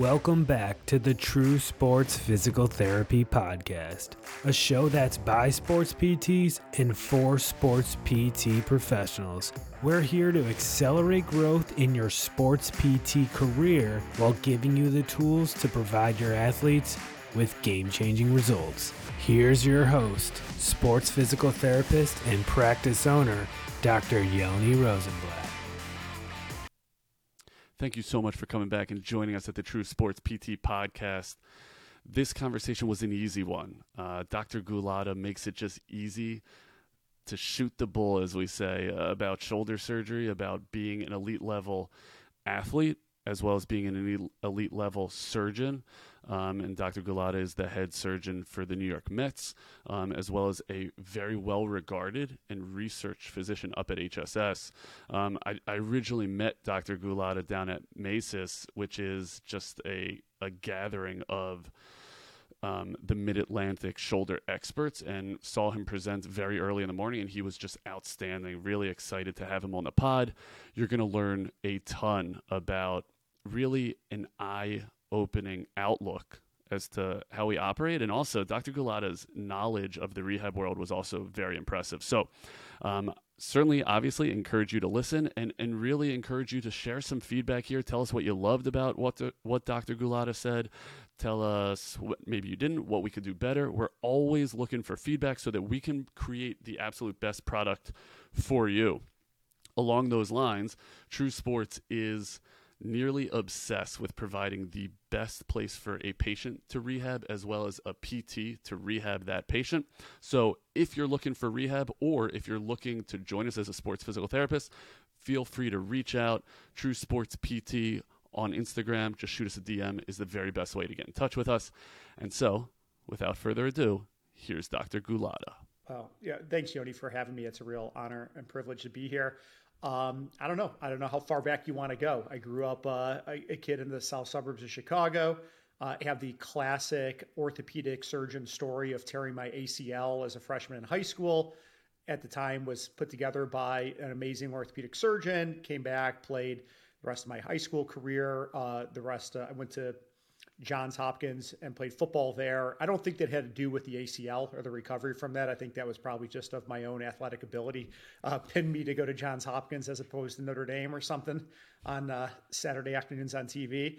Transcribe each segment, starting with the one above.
Welcome back to the True Sports Physical Therapy Podcast, a show that's by sports PTs and for sports PT professionals. We're here to accelerate growth in your sports PT career while giving you the tools to provide your athletes with game changing results. Here's your host, sports physical therapist and practice owner, Dr. Yoni Rosenblatt. Thank you so much for coming back and joining us at the True Sports PT podcast. This conversation was an easy one. Uh, Dr. Gulotta makes it just easy to shoot the bull, as we say, uh, about shoulder surgery, about being an elite level athlete, as well as being an elite, elite level surgeon. Um, and Dr. Gulotta is the head surgeon for the New York Mets, um, as well as a very well regarded and researched physician up at HSS. Um, I, I, originally met Dr. Gulotta down at MESIS, which is just a, a gathering of um, the Mid Atlantic shoulder experts and saw him present very early in the morning, and he was just outstanding. Really excited to have him on the pod. You're going to learn a ton about really an eye opening outlook as to how we operate. And also, Dr. Gulotta's knowledge of the rehab world was also very impressive. So, um, certainly, obviously, encourage you to listen and, and really encourage you to share some feedback here. Tell us what you loved about what, the, what Dr. Gulotta said. Tell us what maybe you didn't, what we could do better. We're always looking for feedback so that we can create the absolute best product for you. Along those lines, True Sports is nearly obsessed with providing the best place for a patient to rehab as well as a PT to rehab that patient. So, if you're looking for rehab or if you're looking to join us as a sports physical therapist, feel free to reach out. True Sports PT on Instagram, just shoot us a DM is the very best way to get in touch with us. And so, without further ado, here's Dr. Gulotta. Oh, yeah. Thanks, Yoni, for having me. It's a real honor and privilege to be here. Um, I don't know. I don't know how far back you want to go. I grew up uh, a, kid in the south suburbs of Chicago. Uh, I have the classic orthopedic surgeon story of tearing my ACL as a freshman in high school. At the time, was put together by an amazing orthopedic surgeon. Came back, played the rest of my high school career. Uh, the rest, uh, I went to Johns Hopkins and played football there. I don't think that had to do with the ACL or the recovery from that. I think that was probably just of my own athletic ability, uh, pinned me to go to Johns Hopkins as opposed to Notre Dame or something on uh, Saturday afternoons on TV.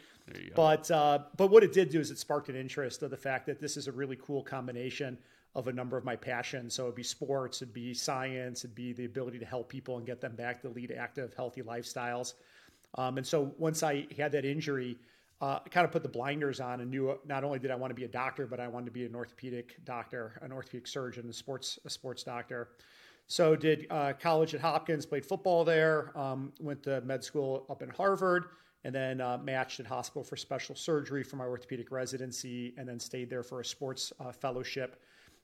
But uh, but what it did do is it sparked an interest of the fact that this is a really cool combination of a number of my passions. So it'd be sports, it'd be science, it'd be the ability to help people and get them back to lead active, healthy lifestyles. Um, and so once I had that injury uh, kind of put the blinders on and knew not only did I want to be a doctor, but I wanted to be an orthopedic doctor, an orthopedic surgeon, a sports a sports doctor. So did uh, college at Hopkins, played football there, um, went to med school up in Harvard, and then uh, matched at Hospital for Special Surgery for my orthopedic residency, and then stayed there for a sports uh, fellowship.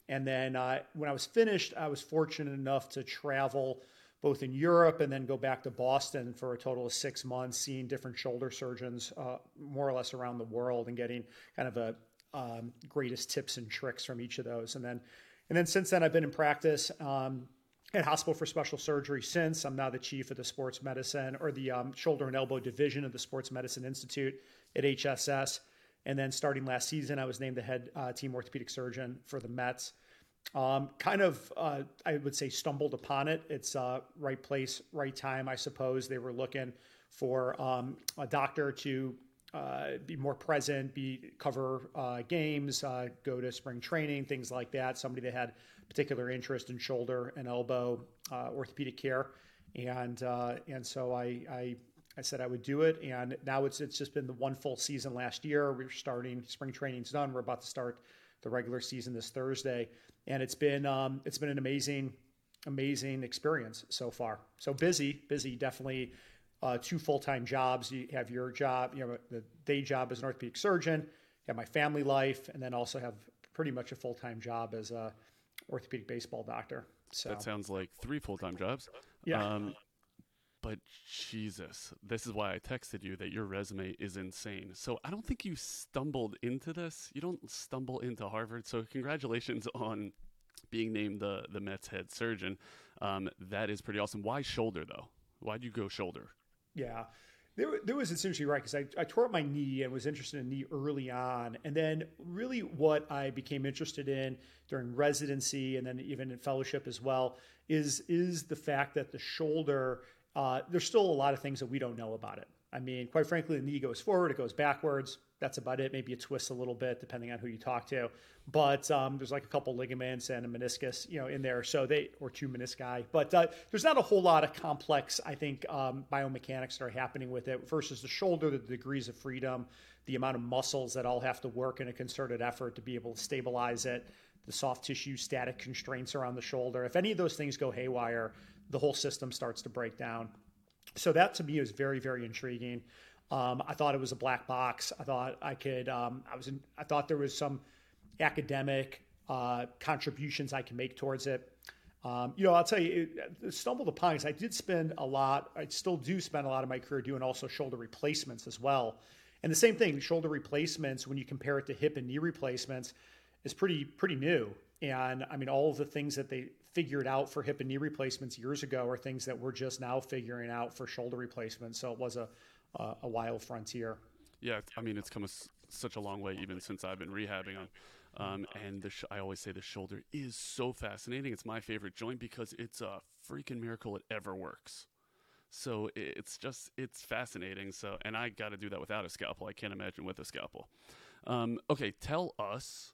And then uh, when I was finished, I was fortunate enough to travel both in Europe and then go back to Boston for a total of six months, seeing different shoulder surgeons uh, more or less around the world and getting kind of a um, greatest tips and tricks from each of those. And then, and then since then, I've been in practice um, at Hospital for Special Surgery. Since I'm now the chief of the sports medicine or the um, shoulder and elbow division of the Sports Medicine Institute at HSS. And then starting last season, I was named the head uh, team orthopedic surgeon for the Mets. Um, kind of, uh, I would say, stumbled upon it. It's uh, right place, right time, I suppose. They were looking for um, a doctor to uh, be more present, be cover uh, games, uh, go to spring training, things like that. Somebody that had particular interest in shoulder and elbow uh, orthopedic care, and and so I, I I said I would do it, and now it's it's just been the one full season last year. We're starting spring training's done. We're about to start the regular season this Thursday and it's been um, it's been an amazing amazing experience so far. So busy, busy, definitely. Uh, two full time jobs. You have your job, you know, the day job as an orthopedic surgeon. You have my family life, and then also have pretty much a full time job as a orthopedic baseball doctor. So that sounds like three full time jobs. Yeah. Um, but Jesus, this is why I texted you that your resume is insane. So I don't think you stumbled into this. You don't stumble into Harvard. So congratulations on being named the the Mets head surgeon. Um, that is pretty awesome. Why shoulder though? Why'd you go shoulder? Yeah. there, there was essentially right because I, I tore up my knee and was interested in knee early on. And then, really, what I became interested in during residency and then even in fellowship as well is, is the fact that the shoulder, uh, there's still a lot of things that we don't know about it. I mean, quite frankly, the knee goes forward, it goes backwards. That's about it. Maybe it twists a little bit depending on who you talk to. But um, there's like a couple ligaments and a meniscus, you know, in there. So they or two menisci. But uh, there's not a whole lot of complex, I think, um, biomechanics that are happening with it. Versus the shoulder, the degrees of freedom, the amount of muscles that all have to work in a concerted effort to be able to stabilize it, the soft tissue static constraints around the shoulder. If any of those things go haywire, the whole system starts to break down. So that to me is very, very intriguing. Um, I thought it was a black box. I thought I could. Um, I was. In, I thought there was some academic uh, contributions I can make towards it. Um, you know, I'll tell you, it, stumbled upon I did spend a lot. I still do spend a lot of my career doing also shoulder replacements as well. And the same thing, shoulder replacements when you compare it to hip and knee replacements is pretty pretty new. And I mean, all of the things that they figured out for hip and knee replacements years ago are things that we're just now figuring out for shoulder replacements. So it was a uh, a wild frontier. Yeah, I mean, it's come a, such a long way even since I've been rehabbing on. Um, and the sh- I always say the shoulder is so fascinating. It's my favorite joint because it's a freaking miracle it ever works. So it's just it's fascinating. So and I got to do that without a scalpel. I can't imagine with a scalpel. Um, okay, tell us,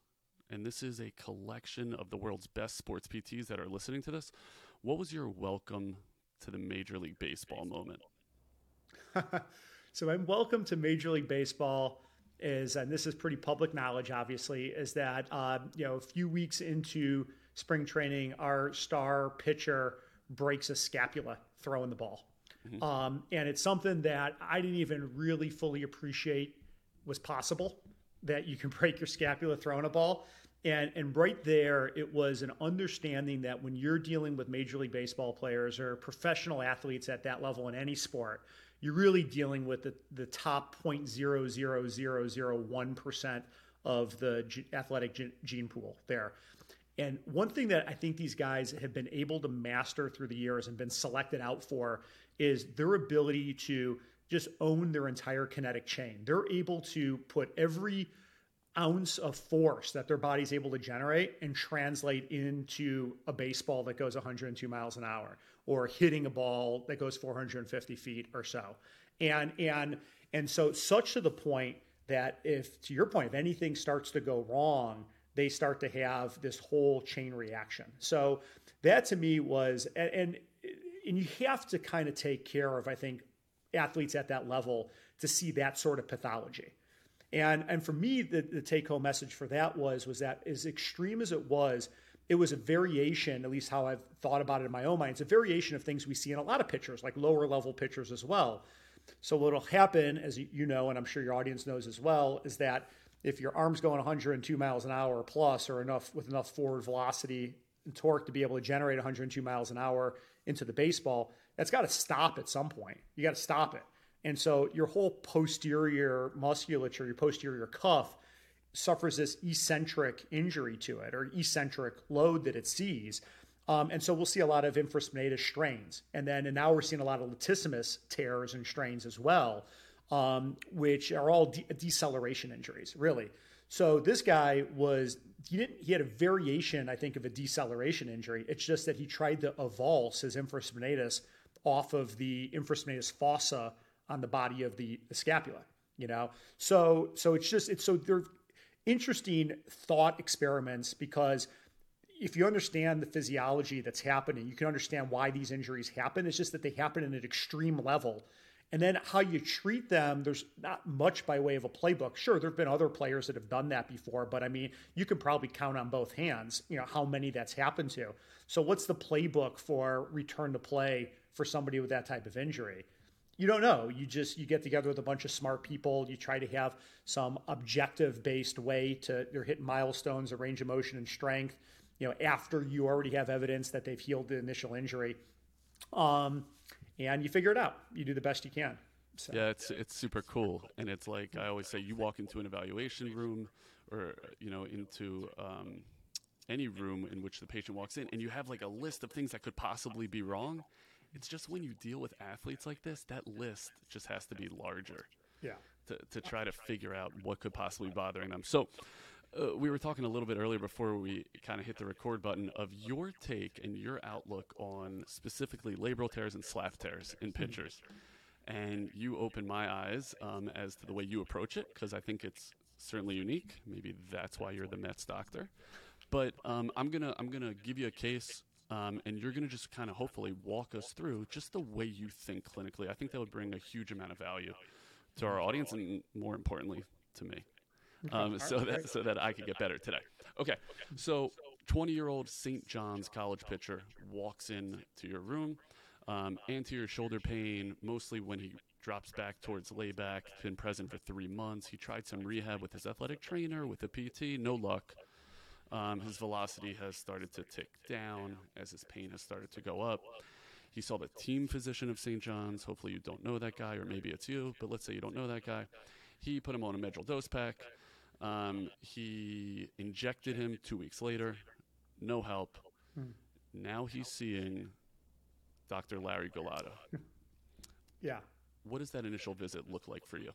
and this is a collection of the world's best sports PTs that are listening to this. What was your welcome to the Major League Baseball moment? so I'm welcome to Major League Baseball is, and this is pretty public knowledge, obviously, is that uh, you know a few weeks into spring training, our star pitcher breaks a scapula throwing the ball, mm-hmm. um, and it's something that I didn't even really fully appreciate was possible that you can break your scapula throwing a ball. And, and right there, it was an understanding that when you're dealing with Major League Baseball players or professional athletes at that level in any sport, you're really dealing with the, the top 0.00001% of the athletic gene pool there. And one thing that I think these guys have been able to master through the years and been selected out for is their ability to just own their entire kinetic chain. They're able to put every ounce of force that their body's able to generate and translate into a baseball that goes 102 miles an hour or hitting a ball that goes 450 feet or so. And and and so such to the point that if to your point, if anything starts to go wrong, they start to have this whole chain reaction. So that to me was and and, and you have to kind of take care of, I think, athletes at that level to see that sort of pathology. And and for me, the, the take home message for that was was that as extreme as it was, it was a variation, at least how I've thought about it in my own mind. It's a variation of things we see in a lot of pitchers, like lower level pitchers as well. So what'll happen, as you know, and I'm sure your audience knows as well, is that if your arm's going 102 miles an hour plus, or enough with enough forward velocity and torque to be able to generate 102 miles an hour into the baseball, that's got to stop at some point. You got to stop it. And so your whole posterior musculature, your posterior cuff, suffers this eccentric injury to it or eccentric load that it sees. Um, and so we'll see a lot of infraspinatus strains. And then and now we're seeing a lot of latissimus tears and strains as well, um, which are all de- deceleration injuries, really. So this guy was he didn't he had a variation, I think, of a deceleration injury. It's just that he tried to avulse his infraspinatus off of the infraspinatus fossa on the body of the, the scapula. You know, so so it's just it's so they're interesting thought experiments because if you understand the physiology that's happening, you can understand why these injuries happen. It's just that they happen at an extreme level. And then how you treat them, there's not much by way of a playbook. Sure, there have been other players that have done that before, but I mean, you can probably count on both hands, you know, how many that's happened to. So what's the playbook for return to play for somebody with that type of injury? You don't know. You just you get together with a bunch of smart people. You try to have some objective based way to you're hitting milestones of range of motion and strength you know after you already have evidence that they've healed the initial injury. Um, and you figure it out. You do the best you can. So. yeah it's it's super cool. And it's like i always say you walk into an evaluation room or you know into um, any room in which the patient walks in and you have like a list of things that could possibly be wrong It's just when you deal with athletes like this, that list just has to be larger. Yeah. To, to try to figure out what could possibly be bothering them. So, uh, we were talking a little bit earlier before we kind of hit the record button of your take and your outlook on specifically labral tears and slap tears in pitchers. And you opened my eyes um, as to the way you approach it because I think it's certainly unique. Maybe that's why you're the Mets doctor. But um, I'm gonna I'm gonna give you a case, um, and you're gonna just kind of hopefully walk us through just the way you think clinically. I think that would bring a huge amount of value to our audience, and more importantly, to me um, so that so that I could get better today. Okay, so 20 year old St. John's College pitcher walks in to your room, um, anterior shoulder pain, mostly when he drops back towards layback. Been present for three months. He tried some rehab with his athletic trainer, with a PT, no luck. Um, his velocity has started to tick down as his pain has started to go up. He saw the team physician of St. John's. Hopefully, you don't know that guy, or maybe it's you, but let's say you don't know that guy. He put him on a Medrol dose pack. Um, he injected him two weeks later, no help. Hmm. Now he's seeing Dr. Larry Gulotta. yeah. What does that initial visit look like for you?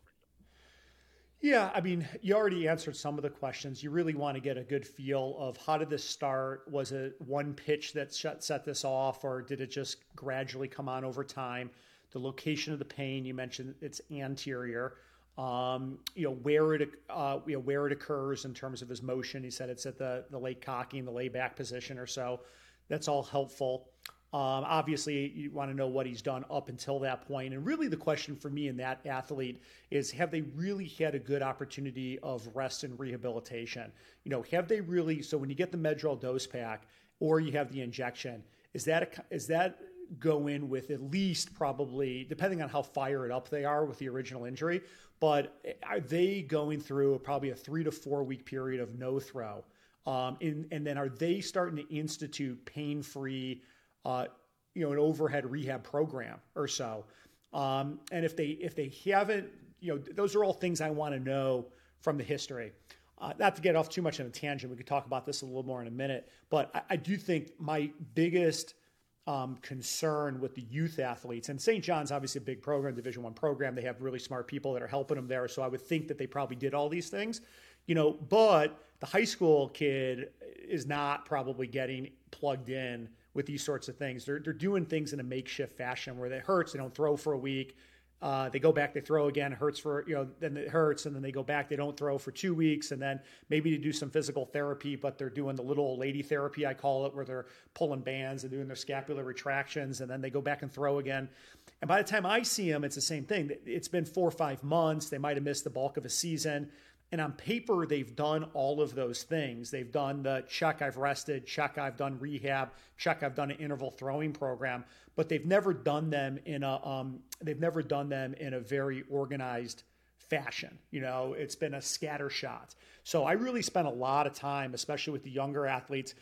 Yeah, I mean, you already answered some of the questions. You really want to get a good feel of how did this start? Was it one pitch that set this off, or did it just gradually come on over time? The location of the pain, you mentioned it's anterior um, you know where it uh, you know where it occurs in terms of his motion. He said it's at the the late cocking, the lay back position or so. That's all helpful. Um, obviously, you want to know what he's done up until that point. And really, the question for me and that athlete is have they really had a good opportunity of rest and rehabilitation? You know, have they really? So, when you get the Medrol dose pack or you have the injection, is that a, is that go in with at least probably, depending on how fired up they are with the original injury, but are they going through probably a three to four week period of no throw? Um, and, and then are they starting to institute pain free, uh, you know, an overhead rehab program or so? Um, and if they if they haven't, you know, those are all things I want to know from the history. Uh, not to get off too much on a tangent, we could talk about this a little more in a minute. But I, I do think my biggest um, concern with the youth athletes. And St. John's obviously a big program, Division One program. They have really smart people that are helping them there. So I would think that they probably did all these things, you know. But the high school kid is not probably getting plugged in with these sorts of things. They're they're doing things in a makeshift fashion where it hurts. They don't throw for a week. Uh, they go back, they throw again, hurts for, you know, then it hurts, and then they go back, they don't throw for two weeks, and then maybe to do some physical therapy, but they're doing the little old lady therapy, I call it, where they're pulling bands and doing their scapular retractions, and then they go back and throw again. And by the time I see them, it's the same thing. It's been four or five months. They might have missed the bulk of a season. And on paper, they've done all of those things. They've done the check, I've rested, check, I've done rehab, check, I've done an interval throwing program, but they've never done them in a um, they've never done them in a very organized fashion. You know, it's been a scatter shot. So I really spent a lot of time, especially with the younger athletes,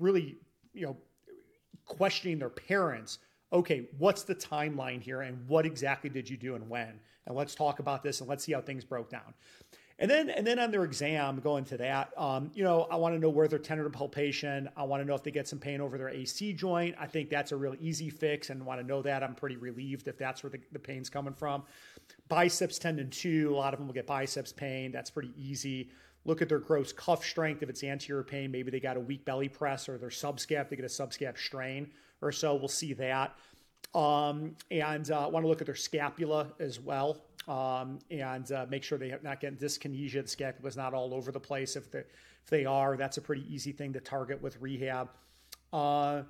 really, you know, questioning their parents. Okay, what's the timeline here, and what exactly did you do and when? And let's talk about this, and let's see how things broke down. And then, and then on their exam, going to that, um, you know, I want to know where their tendon palpation. I want to know if they get some pain over their AC joint. I think that's a real easy fix, and want to know that. I'm pretty relieved if that's where the, the pain's coming from. Biceps tendon two, a lot of them will get biceps pain. That's pretty easy. Look at their gross cuff strength. If it's anterior pain, maybe they got a weak belly press, or their subscap, they get a subscap strain or so. We'll see that. Um, and uh, want to look at their scapula as well um, and uh, make sure they're not getting dyskinesia. The scapula is not all over the place. If they, if they are, that's a pretty easy thing to target with rehab. Uh,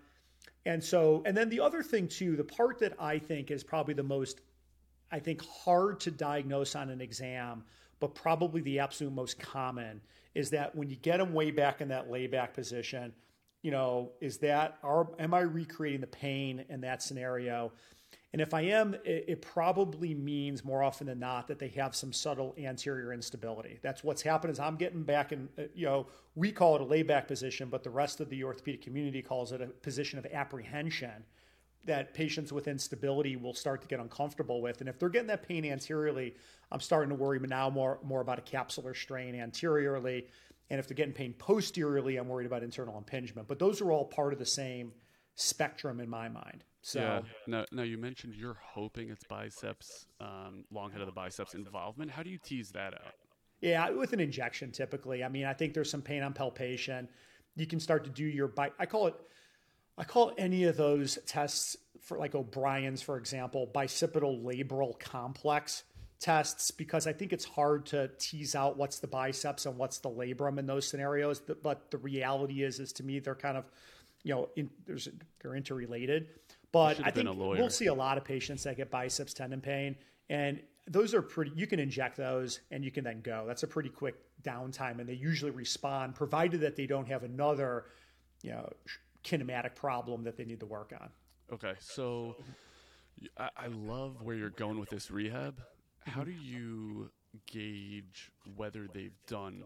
and so, and then the other thing too, the part that I think is probably the most, I think, hard to diagnose on an exam, but probably the absolute most common is that when you get them way back in that layback position, you know, is that are am I recreating the pain in that scenario? And if I am, it, it, probably means more often than not that they have some subtle anterior instability. That's what's happened is I'm getting back in, uh, you know, we call it a layback position, but the rest of the orthopedic community calls it a position of apprehension that patients with instability will start to get uncomfortable with. And if they're getting that pain anteriorly, I'm starting to worry now more, more about a capsular strain anteriorly. And if they're getting pain posteriorly, I'm worried about internal impingement. But those are all part of the same spectrum in my mind. So yeah. Now, now you mentioned you're hoping it's biceps, um, long head of the biceps involvement. How do you tease that out? Yeah, with an injection typically. I mean, I think there's some pain on palpation. You can start to do your bite. I call it I call any of those tests for like O'Brien's, for example, bicipital labral complex tests because I think it's hard to tease out what's the biceps and what's the labrum in those scenarios. But the reality is, is to me, they're kind of, you know, in, they're interrelated. But I think we'll see a lot of patients that get biceps tendon pain, and those are pretty. You can inject those, and you can then go. That's a pretty quick downtime, and they usually respond, provided that they don't have another, you know, kinematic problem that they need to work on. Okay, so I, I love where you're going with this rehab. How do you gauge whether they've done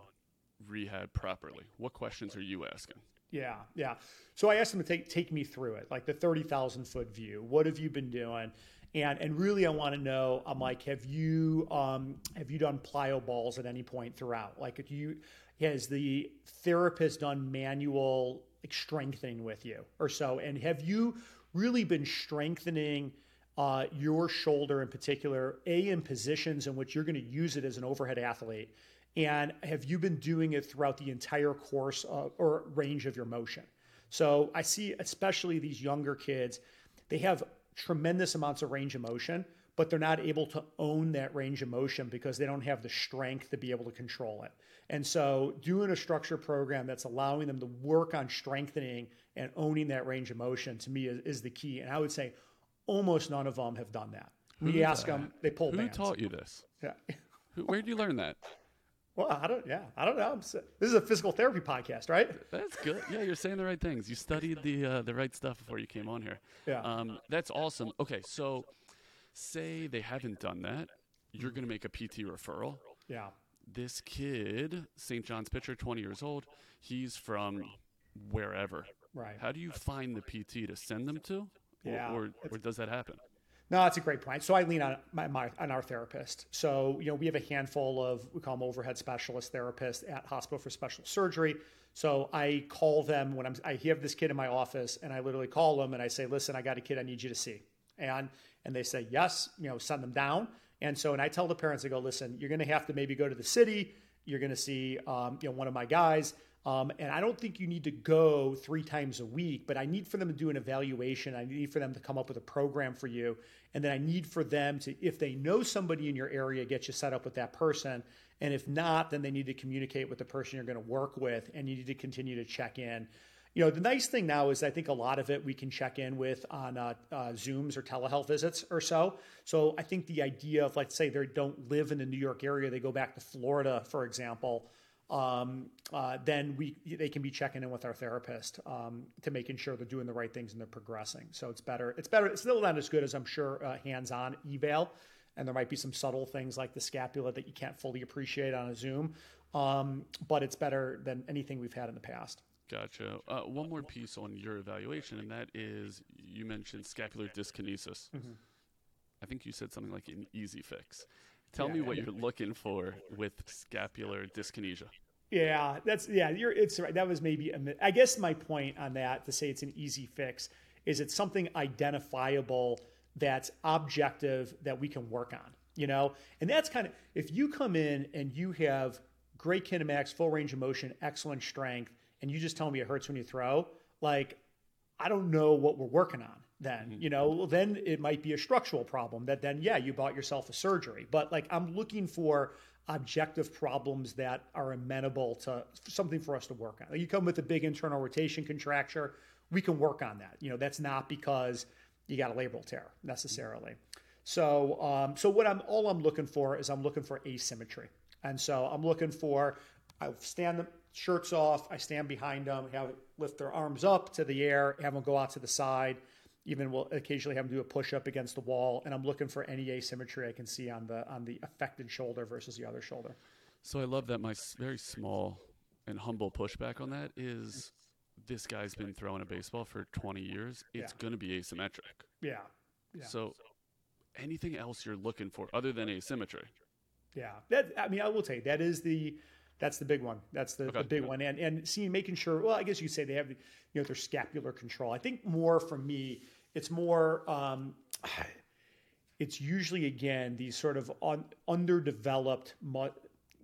rehab properly? What questions are you asking? Yeah, yeah. So I asked them to take take me through it, like the thirty thousand foot view. What have you been doing? And and really, I want to know. I'm like, have you um, have you done plyo balls at any point throughout? Like, if you has the therapist done manual like strengthening with you or so? And have you really been strengthening? Uh, your shoulder in particular, A, in positions in which you're going to use it as an overhead athlete, and have you been doing it throughout the entire course of, or range of your motion? So I see, especially these younger kids, they have tremendous amounts of range of motion, but they're not able to own that range of motion because they don't have the strength to be able to control it. And so, doing a structure program that's allowing them to work on strengthening and owning that range of motion to me is, is the key. And I would say almost none of them have done that. Who we ask them, they pull Who bands. taught you this? Yeah. Where did you learn that? Well, I don't. Yeah, I don't know. I'm, This is a physical therapy podcast, right? That's good. Yeah, you're saying the right things. You studied the uh, the right stuff before you came on here. Yeah. Um, that's awesome. Okay, so say they haven't done that, you're going to make a PT referral. Yeah. This kid, St. John's pitcher, 20 years old, he's from wherever. Right. How do you find the PT to send them to? Yeah. Or, or, or does that happen? No, that's a great point. So I lean on my, my, on our therapist. So you know we have a handful of we call them overhead specialist therapists at Hospital for Special Surgery. So I call them when I'm I have this kid in my office, and I literally call them and I say, "Listen, I got a kid I need you to see," and and they say yes. You know, send them down. And so and I tell the parents, I go, "Listen, you're going to have to maybe go to the city. You're going to see um, you know one of my guys." Um, and I don't think you need to go three times a week, but I need for them to do an evaluation. I need for them to come up with a program for you. And then I need for them to, if they know somebody in your area, get you set up with that person. And if not, then they need to communicate with the person you're going to work with and you need to continue to check in. You know, the nice thing now is I think a lot of it we can check in with on uh, uh, Zooms or telehealth visits or so. So I think the idea of, let's say, they don't live in the New York area, they go back to Florida, for example then we they can be checking in with our therapist um, to making sure they're doing the right things and they're progressing. So it's better. It's better. It's still not as good as I'm sure uh, hands-on eval, and there might be some subtle things like the scapula that you can't fully appreciate on a Zoom, um, but it's better than anything we've had in the past. Gotcha. Uh, one more piece on your evaluation, and that is you mentioned scapular dyskinesis. Mm-hmm. I think you said something like an easy fix. Tell yeah, me what you're looking for with scapular dyskinesia. Yeah, that's yeah. You're it's right. That was maybe a, I guess my point on that to say it's an easy fix is it's something identifiable that's objective that we can work on. You know, and that's kind of if you come in and you have great kinematics, full range of motion, excellent strength, and you just tell me it hurts when you throw, like I don't know what we're working on then mm-hmm. you know then it might be a structural problem that then yeah you bought yourself a surgery. But like i'm looking for objective problems that are amenable to something for us to work on. Like you come with a big internal rotation contracture we can work on that. You know that's not because you got a labral tear necessarily. So um, so what i'm all i'm looking for is i'm looking for asymmetry. And so i'm looking for i stand the shirts off i stand behind them have lift their arms up to the air have them go out to the side even will occasionally have them do a push up against the wall, and I'm looking for any asymmetry I can see on the on the affected shoulder versus the other shoulder. So I love that my very small and humble pushback on that is this guy's been throwing a baseball for 20 years. It's yeah. going to be asymmetric. Yeah. yeah. So anything else you're looking for other than asymmetry? Yeah. That I mean I will tell you that is the that's the big one. That's the, okay. the big one. And and seeing making sure well I guess you say they have the, you know their scapular control. I think more for me it's more. Um, it's usually again these sort of un- underdeveloped mu-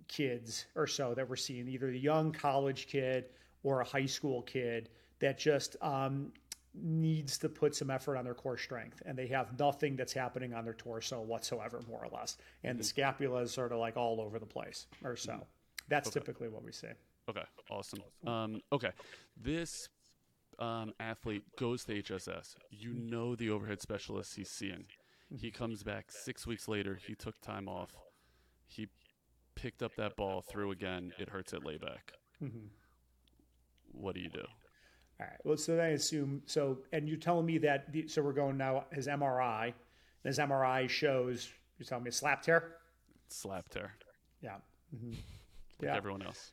kids or so that we're seeing, either a young college kid or a high school kid that just um, needs to put some effort on their core strength, and they have nothing that's happening on their torso whatsoever, more or less, and mm-hmm. the scapula is sort of like all over the place or so. Mm-hmm. That's okay. typically what we see. Okay, awesome. Um, okay, this um, athlete goes to HSS. You know the overhead specialist he's seeing. He comes back six weeks later. He took time off. He picked up that ball, threw again. It hurts at layback. Mm-hmm. What do you do? All right. Well, so then I assume so, and you're telling me that the, so we're going now his MRI. His MRI shows you're telling me a slap tear. Slap tear. Yeah. Mm-hmm. Like yeah. everyone else.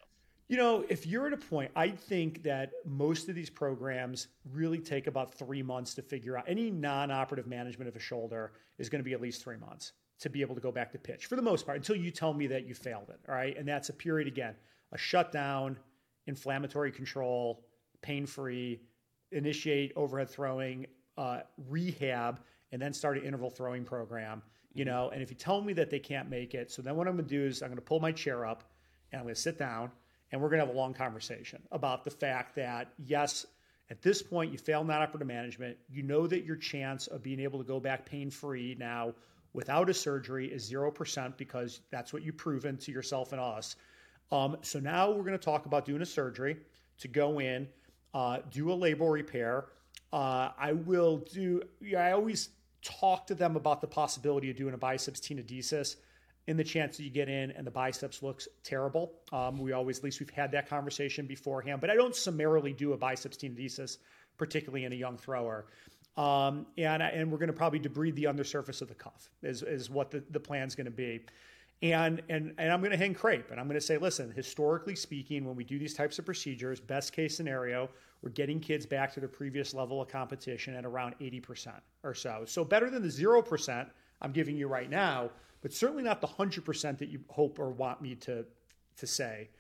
You know, if you're at a point, I think that most of these programs really take about three months to figure out. Any non operative management of a shoulder is going to be at least three months to be able to go back to pitch for the most part until you tell me that you failed it. All right. And that's a period, again, a shutdown, inflammatory control, pain free, initiate overhead throwing, uh, rehab, and then start an interval throwing program. You know, and if you tell me that they can't make it, so then what I'm going to do is I'm going to pull my chair up and I'm going to sit down and we're going to have a long conversation about the fact that, yes, at this point, you fail non operative management. You know that your chance of being able to go back pain free now without a surgery is 0% because that's what you've proven to yourself and us. Um, so now we're going to talk about doing a surgery to go in, uh, do a labral repair. Uh, I will do, I always talk to them about the possibility of doing a biceps tenodesis in the chance that you get in and the biceps looks terrible. Um, we always, at least we've had that conversation beforehand, but I don't summarily do a biceps tenodesis, particularly in a young thrower. Um, and, and we're going to probably debride the undersurface of the cuff is, is what the, the plan's going to be. And, and, and I'm going to hang crepe and I'm going to say, listen, historically speaking, when we do these types of procedures, best case scenario, we're getting kids back to their previous level of competition at around 80% or so. So better than the 0% I'm giving you right now, but certainly not the 100% that you hope or want me to, to say.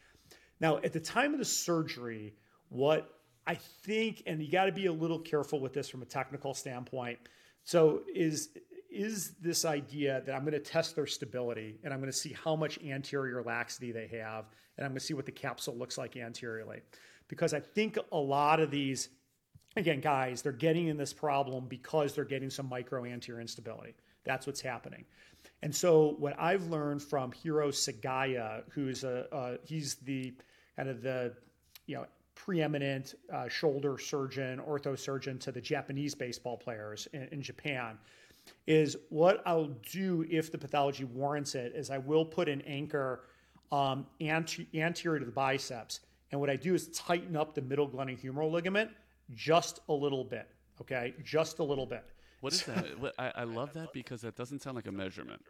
Now, at the time of the surgery, what I think, and you got to be a little careful with this from a technical standpoint. So, is is this idea that I'm going to test their stability and I'm going to see how much anterior laxity they have, and I'm going to see what the capsule looks like anteriorly, because I think a lot of these, again, guys, they're getting in this problem because they're getting some micro anterior instability. That's what's happening. And so what I've learned from Hiro Sugaya, who's a uh, he's the kind of the you know preeminent uh, shoulder surgeon, ortho surgeon to the Japanese baseball players in, in Japan, is what I'll do if the pathology warrants it is I will put an anchor um, anterior to the biceps, and what I do is tighten up the middle glenohumeral ligament just a little bit. Okay, just a little bit. What is that? I, I love that because that doesn't sound like a measurement.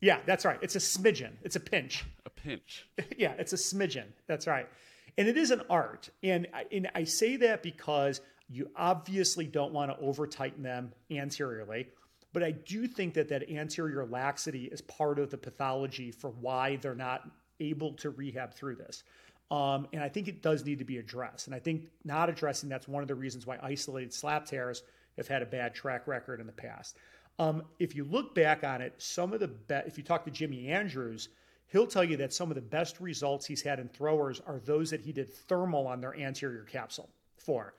Yeah, that's right. It's a smidgen. It's a pinch. A pinch. yeah, it's a smidgen. That's right. And it is an art. And I, and I say that because you obviously don't want to over tighten them anteriorly. But I do think that that anterior laxity is part of the pathology for why they're not able to rehab through this. Um, and I think it does need to be addressed. And I think not addressing that's one of the reasons why isolated slap tears have had a bad track record in the past. Um, if you look back on it, some of the best, if you talk to Jimmy Andrews, he'll tell you that some of the best results he's had in throwers are those that he did thermal on their anterior capsule for.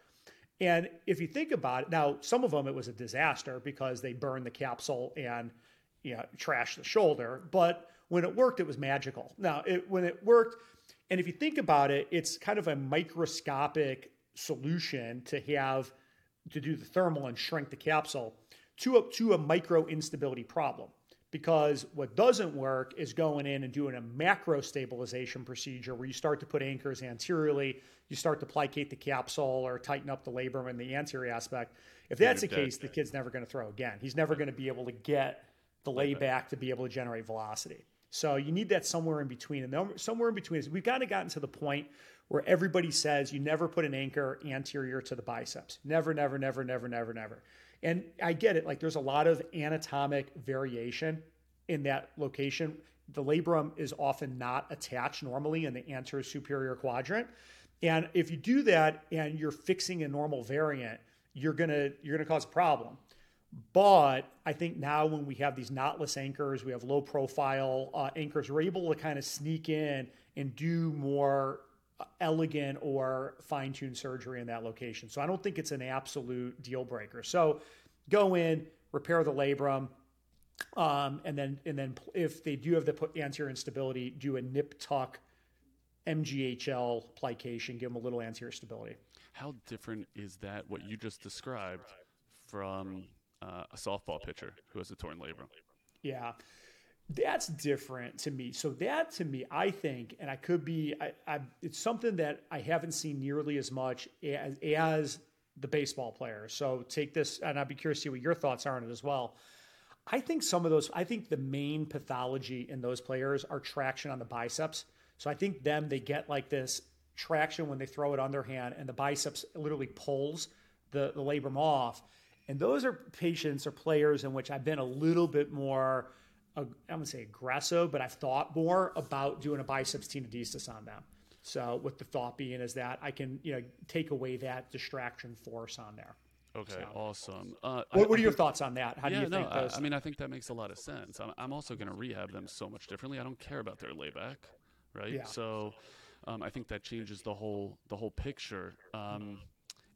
And if you think about it, now some of them it was a disaster because they burned the capsule and you know trashed the shoulder. But when it worked, it was magical. Now it, when it worked, and if you think about it, it's kind of a microscopic solution to have to do the thermal and shrink the capsule to a, to a micro instability problem. Because what doesn't work is going in and doing a macro stabilization procedure where you start to put anchors anteriorly, you start to plicate the capsule or tighten up the labrum and the anterior aspect. If that's the case, the kid's never going to throw again. He's never going to be able to get the layback to be able to generate velocity. So you need that somewhere in between. And somewhere in between is we've kind of gotten to the point where everybody says you never put an anchor anterior to the biceps. Never, never, never, never, never, never. And I get it. Like there's a lot of anatomic variation in that location. The labrum is often not attached normally in the anterior superior quadrant. And if you do that and you're fixing a normal variant, you're gonna you're gonna cause a problem. But I think now when we have these knotless anchors, we have low profile uh, anchors, we're able to kind of sneak in and do more elegant or fine tuned surgery in that location. So I don't think it's an absolute deal breaker. So go in, repair the labrum, um, and then and then if they do have the anterior instability, do a nip tuck MGHL plication, give them a little anterior stability. How different is that what you just described from uh, a softball pitcher who has a torn labrum? Yeah. That's different to me. So that to me, I think, and I could be, I, I, it's something that I haven't seen nearly as much as, as the baseball players. So take this, and I'd be curious to see what your thoughts are on it as well. I think some of those, I think the main pathology in those players are traction on the biceps. So I think them, they get like this traction when they throw it on their hand, and the biceps literally pulls the, the labrum off. And those are patients or players in which I've been a little bit more I'm gonna say aggressive, but I've thought more about doing a biceps tenodesis on them. So with the thought being is that I can you know take away that distraction force on there. Okay, so. awesome. Uh, what, what, are your thoughts on that? How yeah, do you no, think those? I, I, mean, I think that makes a lot of sense. I'm, I'm also going to rehab them so much differently. I don't care about their layback, right? Yeah. So um, I think that changes the whole the whole picture. Um,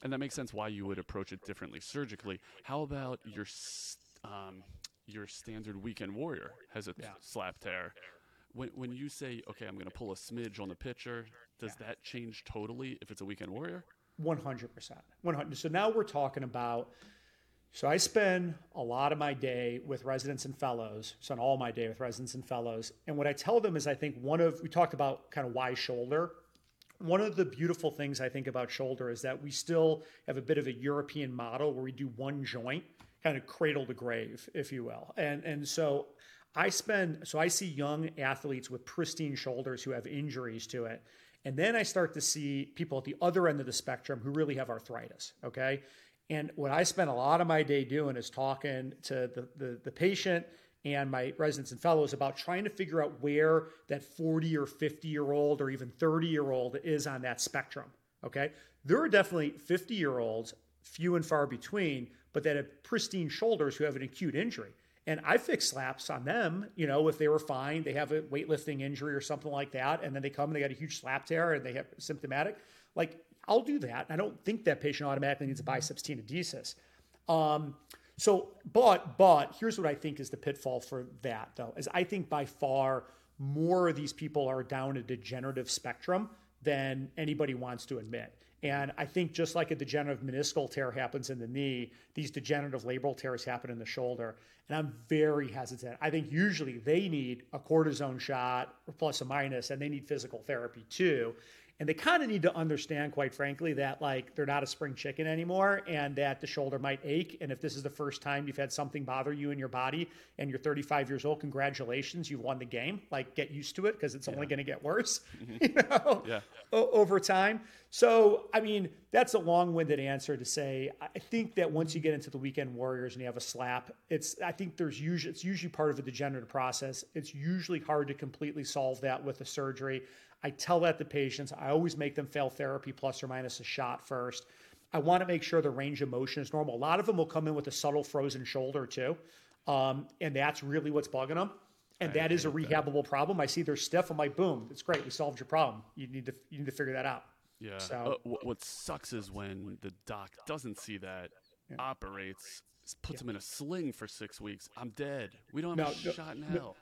and that makes sense why you would approach it differently surgically. How about your um, your standard weekend warrior has a yeah. slap tear. When, when you say, okay, I'm going to pull a smidge on the pitcher, does yeah. that change totally if it's a weekend warrior? 100%. 100. So now we're talking about. So I spend a lot of my day with residents and fellows. Spend all my day with residents and fellows. And what I tell them is, I think one of we talked about kind of why shoulder. One of the beautiful things I think about shoulder is that we still have a bit of a European model where we do one joint kind of cradle to grave, if you will. And and so I spend so I see young athletes with pristine shoulders who have injuries to it. And then I start to see people at the other end of the spectrum who really have arthritis. Okay. And what I spend a lot of my day doing is talking to the, the, the patient and my residents and fellows about trying to figure out where that 40 or 50 year old or even 30 year old is on that spectrum. Okay. There are definitely 50 year olds, few and far between, but that have pristine shoulders who have an acute injury. And I fix slaps on them, you know, if they were fine, they have a weightlifting injury or something like that, and then they come and they got a huge slap tear and they have symptomatic. Like, I'll do that. I don't think that patient automatically needs a biceps tenodesis. Um, so, but, but here's what I think is the pitfall for that, though, is I think by far more of these people are down a degenerative spectrum than anybody wants to admit. And I think just like a degenerative meniscal tear happens in the knee, these degenerative labral tears happen in the shoulder. And I'm very hesitant. I think usually they need a cortisone shot plus or minus, and they need physical therapy too and they kind of need to understand quite frankly that like they're not a spring chicken anymore and that the shoulder might ache and if this is the first time you've had something bother you in your body and you're 35 years old congratulations you've won the game like get used to it because it's yeah. only going to get worse mm-hmm. you know yeah. o- over time so i mean that's a long-winded answer to say i think that once you get into the weekend warriors and you have a slap it's i think there's usually it's usually part of a degenerative process it's usually hard to completely solve that with a surgery I tell that to patients. I always make them fail therapy plus or minus a shot first. I want to make sure the range of motion is normal. A lot of them will come in with a subtle frozen shoulder too. Um, and that's really what's bugging them. And I that is a rehabable that. problem. I see they're stiff. I'm like, boom, it's great. We solved your problem. You need to you need to figure that out. Yeah. So, uh, what sucks is when the doc doesn't see that, yeah. operates, puts yeah. him in a sling for six weeks. I'm dead. We don't have no, a no, shot in hell.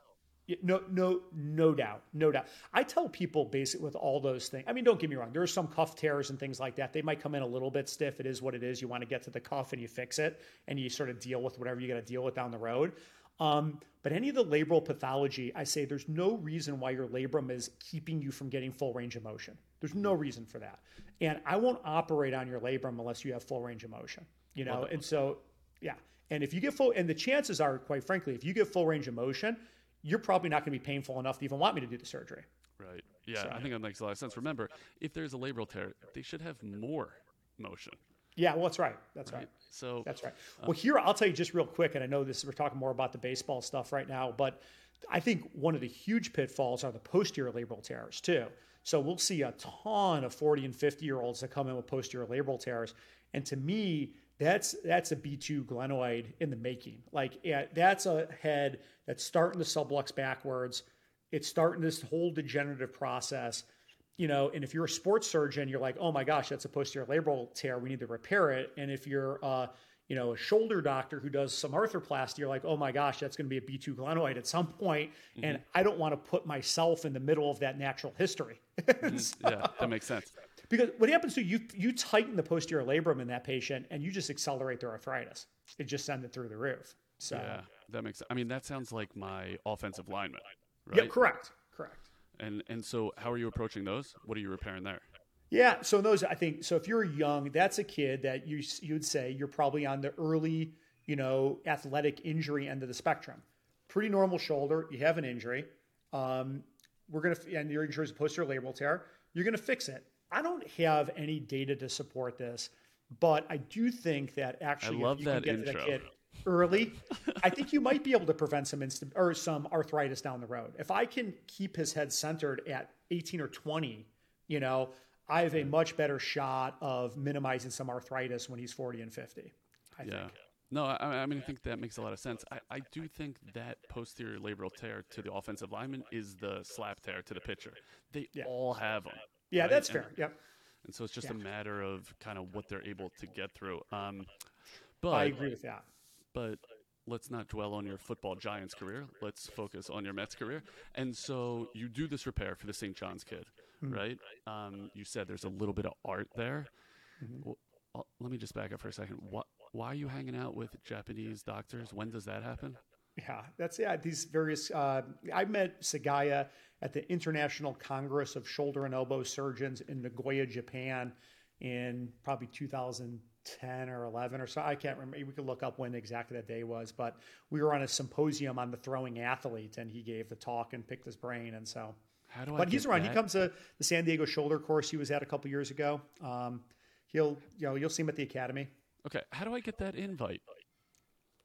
No no, no, doubt, no doubt. I tell people basically with all those things. I mean, don't get me wrong. There are some cuff tears and things like that. They might come in a little bit stiff. It is what it is. You want to get to the cuff and you fix it, and you sort of deal with whatever you got to deal with down the road. Um, but any of the labral pathology, I say there's no reason why your labrum is keeping you from getting full range of motion. There's no reason for that. And I won't operate on your labrum unless you have full range of motion. You know, and so yeah. And if you get full, and the chances are, quite frankly, if you get full range of motion, you're probably not going to be painful enough to even want me to do the surgery. Right. Yeah, so. I think that makes a lot of sense. Remember, if there's a labral tear, they should have more motion. Yeah, well, that's right. That's right. right. So that's right. Uh, well, here I'll tell you just real quick, and I know this we're talking more about the baseball stuff right now, but I think one of the huge pitfalls are the posterior labral tears too. So we'll see a ton of 40 and 50 year olds that come in with posterior labral tears, and to me, that's that's a B2 glenoid in the making. Like yeah, that's a head that's starting to sublux backwards. It's starting this whole degenerative process. You know, and if you're a sports surgeon, you're like, oh my gosh, that's a posterior labral tear. We need to repair it. And if you're uh, you know, a shoulder doctor who does some arthroplasty, you're like, oh my gosh, that's going to be a B2 glenoid at some point, mm-hmm. And I don't want to put myself in the middle of that natural history. mm-hmm. so, yeah, that makes sense. Because what happens to you, you tighten the posterior labrum in that patient and you just accelerate their arthritis. It just sends it through the roof. So, yeah, that makes sense. I mean, that sounds like my offensive lineman, right? Yeah, correct. Correct. And, and so how are you approaching those? What are you repairing there? Yeah, so those I think so. If you're young, that's a kid that you you'd say you're probably on the early, you know, athletic injury end of the spectrum. Pretty normal shoulder. You have an injury. Um, we're gonna and your injury is a posterior labral tear. You're gonna fix it. I don't have any data to support this, but I do think that actually, I love that intro. That kid early, I think you might be able to prevent some insta- or some arthritis down the road. If I can keep his head centered at 18 or 20, you know, I have a much better shot of minimizing some arthritis when he's 40 and 50. I yeah. Think. No, I, I, mean, I think that makes a lot of sense. I, I do think that posterior labral tear to the offensive lineman is the slap tear to the pitcher. They yeah. all have them. Yeah, right? that's fair. yep. And so it's just yeah. a matter of kind of what they're able to get through. Um, but I agree with that. But let's not dwell on your football Giants career. Let's focus on your Mets career. And so you do this repair for the St. John's kid mm-hmm. right? Um, you said there's a little bit of art there. Mm-hmm. Well, uh, let me just back up for a second. What, why are you hanging out with Japanese doctors? When does that happen? Yeah, that's yeah. These various. Uh, I met Sugaya at the International Congress of Shoulder and Elbow Surgeons in Nagoya, Japan, in probably 2010 or 11 or so. I can't remember. We could look up when exactly that day was, but we were on a symposium on the throwing athlete, and he gave the talk and picked his brain, and so how do I? But he's around. That? He comes to the San Diego Shoulder course he was at a couple years ago. Um, he'll, you know, you'll see him at the academy. Okay, how do I get that invite?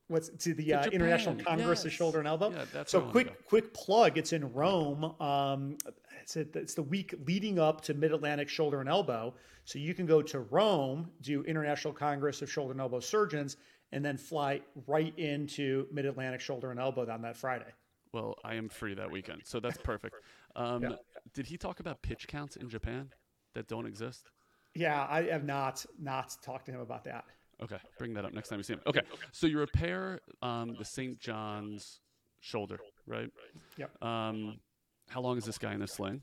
What's to the uh, International Congress yes. of Shoulder and Elbow? Yeah, so quick, quick plug. It's in Rome. Um, it's, a, it's the week leading up to Mid Atlantic Shoulder and Elbow. So you can go to Rome, do International Congress of Shoulder and Elbow Surgeons, and then fly right into Mid Atlantic Shoulder and Elbow on that Friday. Well, I am free that weekend, so that's perfect. Um, yeah. Did he talk about pitch counts in Japan that don't exist? Yeah, I have not not talked to him about that. Okay, bring that up next time you see him. Okay, so you repair um, the St. John's shoulder, right? Yep. Um, how long is this guy in a sling?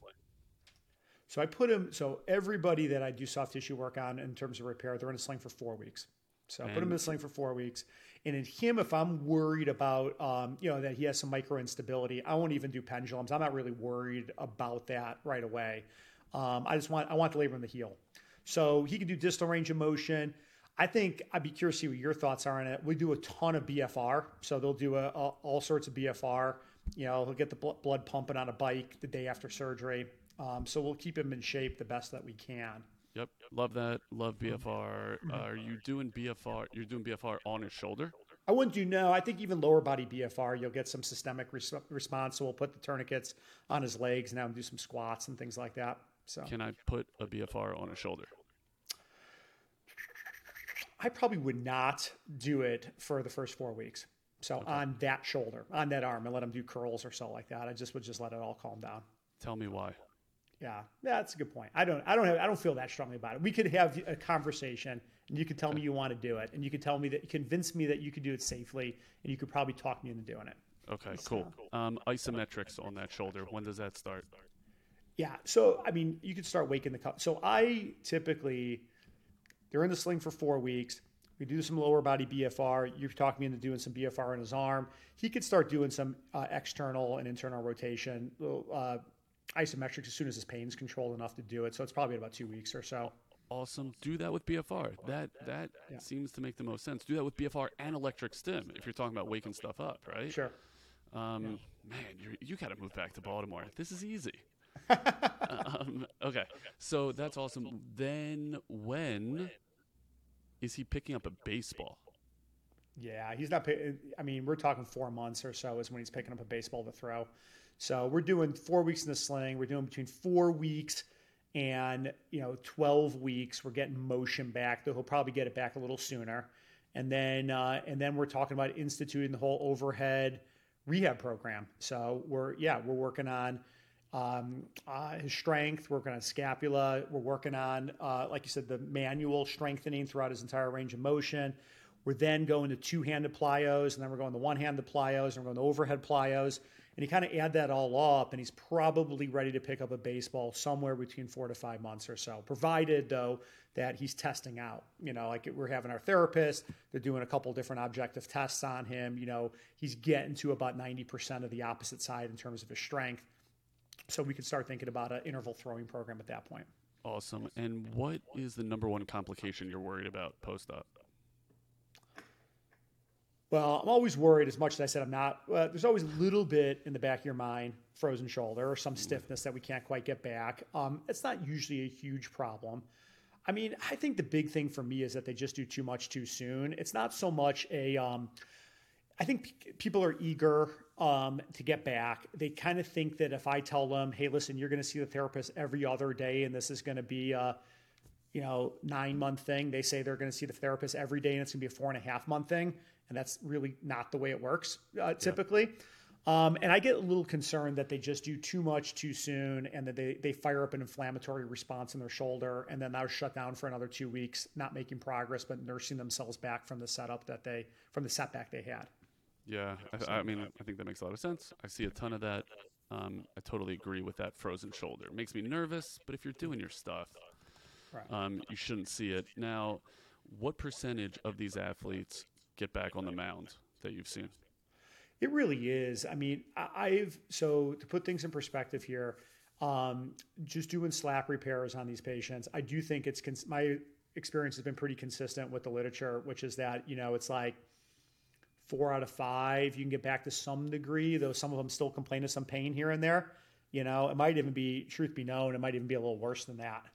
So I put him. So everybody that I do soft tissue work on in terms of repair, they're in a sling for four weeks. So I put him in a sling for four weeks. And in him, if I'm worried about, um, you know, that he has some micro instability, I won't even do pendulums. I'm not really worried about that right away. Um, I just want I want the labor in the heel. So he can do distal range of motion. I think I'd be curious to see what your thoughts are on it. We do a ton of BFR, so they'll do a, a, all sorts of BFR. You know, he'll get the blood pumping on a bike the day after surgery. Um, so we'll keep him in shape the best that we can. Yep, love that. Love BFR. Uh, are you doing BFR? You're doing BFR on his shoulder? I wouldn't do no. I think even lower body BFR, you'll get some systemic res- response. So we'll put the tourniquets on his legs now and do some squats and things like that. So can I put a BFR on his shoulder? I probably would not do it for the first four weeks. So okay. on that shoulder, on that arm, and let them do curls or so like that. I just would just let it all calm down. Tell me why. Yeah, that's a good point. I don't, I don't, have, I don't feel that strongly about it. We could have a conversation, and you could tell me you want to do it, and you could tell me that, convince me that you could do it safely, and you could probably talk me into doing it. Okay, so, cool. Um, isometrics on that shoulder. When does that start? Yeah, so I mean, you could start waking the cuff. So I typically, they're in the sling for four weeks. We do some lower body BFR. You're talking me into doing some BFR in his arm. He could start doing some uh, external and internal rotation. Uh, isometrics as soon as his pain's controlled enough to do it. So it's probably about two weeks or so. Awesome. Do that with BFR. That that yeah. seems to make the most sense. Do that with BFR and electric stim if you're talking about waking stuff up, right? Sure. Um, yeah. Man, you you got to move back to Baltimore. This is easy. Um, okay, so that's awesome. Then when is he picking up a baseball? Yeah, he's not. I mean, we're talking four months or so is when he's picking up a baseball to throw. So we're doing four weeks in the sling. We're doing between four weeks and you know 12 weeks. We're getting motion back, though he'll probably get it back a little sooner. and then uh, and then we're talking about instituting the whole overhead rehab program. So we're yeah we're working on um, uh, his strength, working on scapula, we're working on uh, like you said the manual strengthening throughout his entire range of motion. We're then going to two-handed plyos, and then we're going to one-handed plyos, and we're going to overhead plyos. And you kind of add that all up, and he's probably ready to pick up a baseball somewhere between four to five months or so, provided though that he's testing out. You know, like we're having our therapist, they're doing a couple different objective tests on him. You know, he's getting to about 90% of the opposite side in terms of his strength. So we could start thinking about an interval throwing program at that point. Awesome. And what is the number one complication you're worried about post op? Well, I'm always worried. As much as I said I'm not, uh, there's always a little bit in the back of your mind, frozen shoulder or some stiffness that we can't quite get back. Um, it's not usually a huge problem. I mean, I think the big thing for me is that they just do too much too soon. It's not so much a. Um, I think p- people are eager um, to get back. They kind of think that if I tell them, "Hey, listen, you're going to see the therapist every other day, and this is going to be a, you know, nine month thing," they say they're going to see the therapist every day, and it's going to be a four and a half month thing and that's really not the way it works uh, typically. Yeah. Um, and I get a little concerned that they just do too much too soon and that they, they fire up an inflammatory response in their shoulder and then they're shut down for another two weeks, not making progress, but nursing themselves back from the setup that they, from the setback they had. Yeah. I, I mean, I think that makes a lot of sense. I see a ton of that. Um, I totally agree with that frozen shoulder. It makes me nervous, but if you're doing your stuff, um, you shouldn't see it. Now, what percentage of these athletes get back on the mound that you've seen? It really is. I mean, I've so to put things in perspective here, um, just doing slap repairs on these patients, I do think it's cons- my experience has been pretty consistent with the literature, which is that you know it's like four out of five you can get back to some degree, though some of them still complain of some pain here and there. You know, it might even be truth be known, it might even be a little worse than that.